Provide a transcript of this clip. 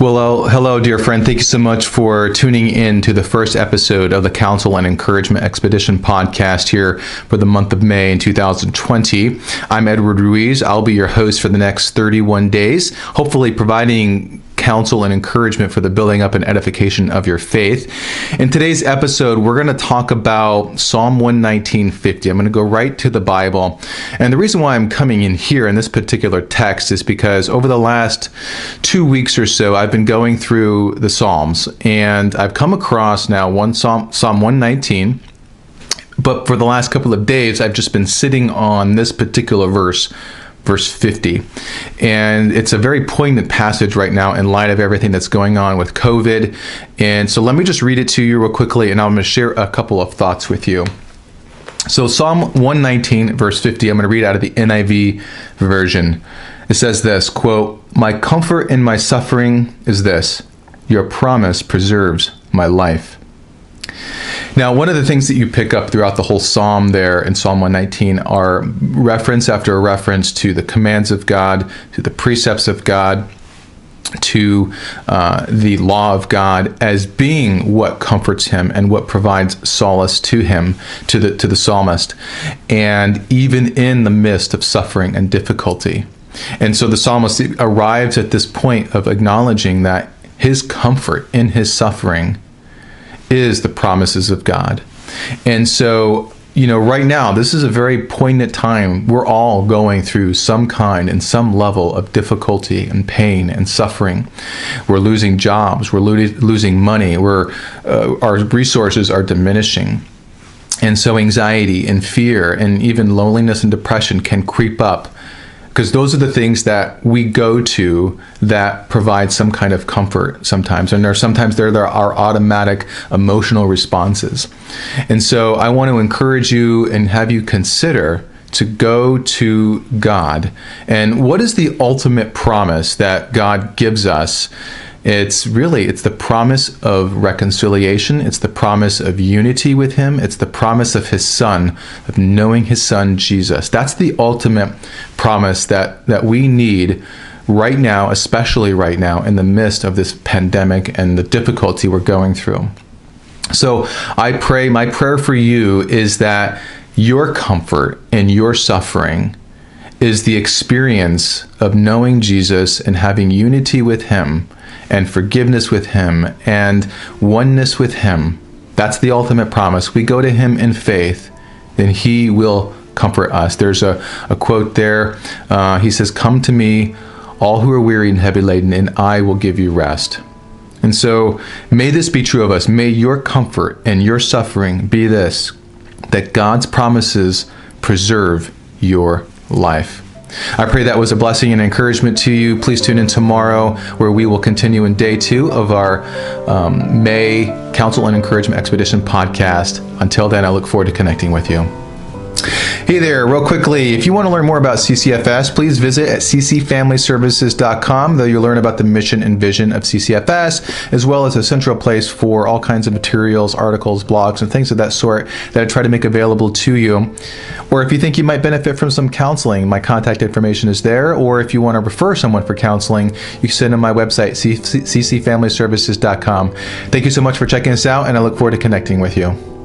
Well, uh, hello, dear friend. Thank you so much for tuning in to the first episode of the Counsel and Encouragement Expedition podcast here for the month of May in 2020. I'm Edward Ruiz. I'll be your host for the next 31 days, hopefully providing counsel and encouragement for the building up and edification of your faith. In today's episode, we're going to talk about Psalm 119.50. I'm going to go right to the Bible. And the reason why I'm coming in here in this particular text is because over the last two weeks or so, I've been going through the Psalms and I've come across now one Psalm, Psalm 119 but for the last couple of days, I've just been sitting on this particular verse verse 50. And it's a very poignant passage right now in light of everything that's going on with COVID. And so let me just read it to you real quickly, and I'm going to share a couple of thoughts with you. So, Psalm 119, verse 50, I'm going to read out of the NIV version. It says this quote, My comfort in my suffering is this your promise preserves my life. Now, one of the things that you pick up throughout the whole psalm there in Psalm 119 are reference after reference to the commands of God, to the precepts of God, to uh, the law of God as being what comforts him and what provides solace to him, to the to the psalmist, and even in the midst of suffering and difficulty. And so the psalmist arrives at this point of acknowledging that his comfort in his suffering is the promises of God. And so, you know, right now, this is a very poignant time. We're all going through some kind and some level of difficulty and pain and suffering. We're losing jobs, we're lo- losing money, we're, uh, our resources are diminishing. And so, anxiety and fear and even loneliness and depression can creep up because those are the things that we go to that provide some kind of comfort sometimes. And there are sometimes there, there are automatic emotional responses. And so i want to encourage you and have you consider to go to god. And what is the ultimate promise that god gives us it's really it's the promise of reconciliation, it's the promise of unity with him, it's the promise of his son, of knowing his son Jesus. That's the ultimate promise that that we need right now, especially right now in the midst of this pandemic and the difficulty we're going through. So, I pray my prayer for you is that your comfort in your suffering is the experience of knowing Jesus and having unity with him and forgiveness with Him and oneness with Him. That's the ultimate promise. We go to Him in faith, then He will comfort us. There's a, a quote there. Uh, he says, Come to me, all who are weary and heavy laden, and I will give you rest. And so, may this be true of us. May your comfort and your suffering be this that God's promises preserve your life. I pray that was a blessing and encouragement to you. Please tune in tomorrow where we will continue in day two of our um, May Counsel and Encouragement Expedition podcast. Until then, I look forward to connecting with you. Hey there, real quickly, if you want to learn more about CCFS, please visit at ccfamilyservices.com. Though you'll learn about the mission and vision of CCFS, as well as a central place for all kinds of materials, articles, blogs, and things of that sort that I try to make available to you. Or if you think you might benefit from some counseling, my contact information is there. Or if you want to refer someone for counseling, you can send them my website, ccfamilyservices.com. Thank you so much for checking us out, and I look forward to connecting with you.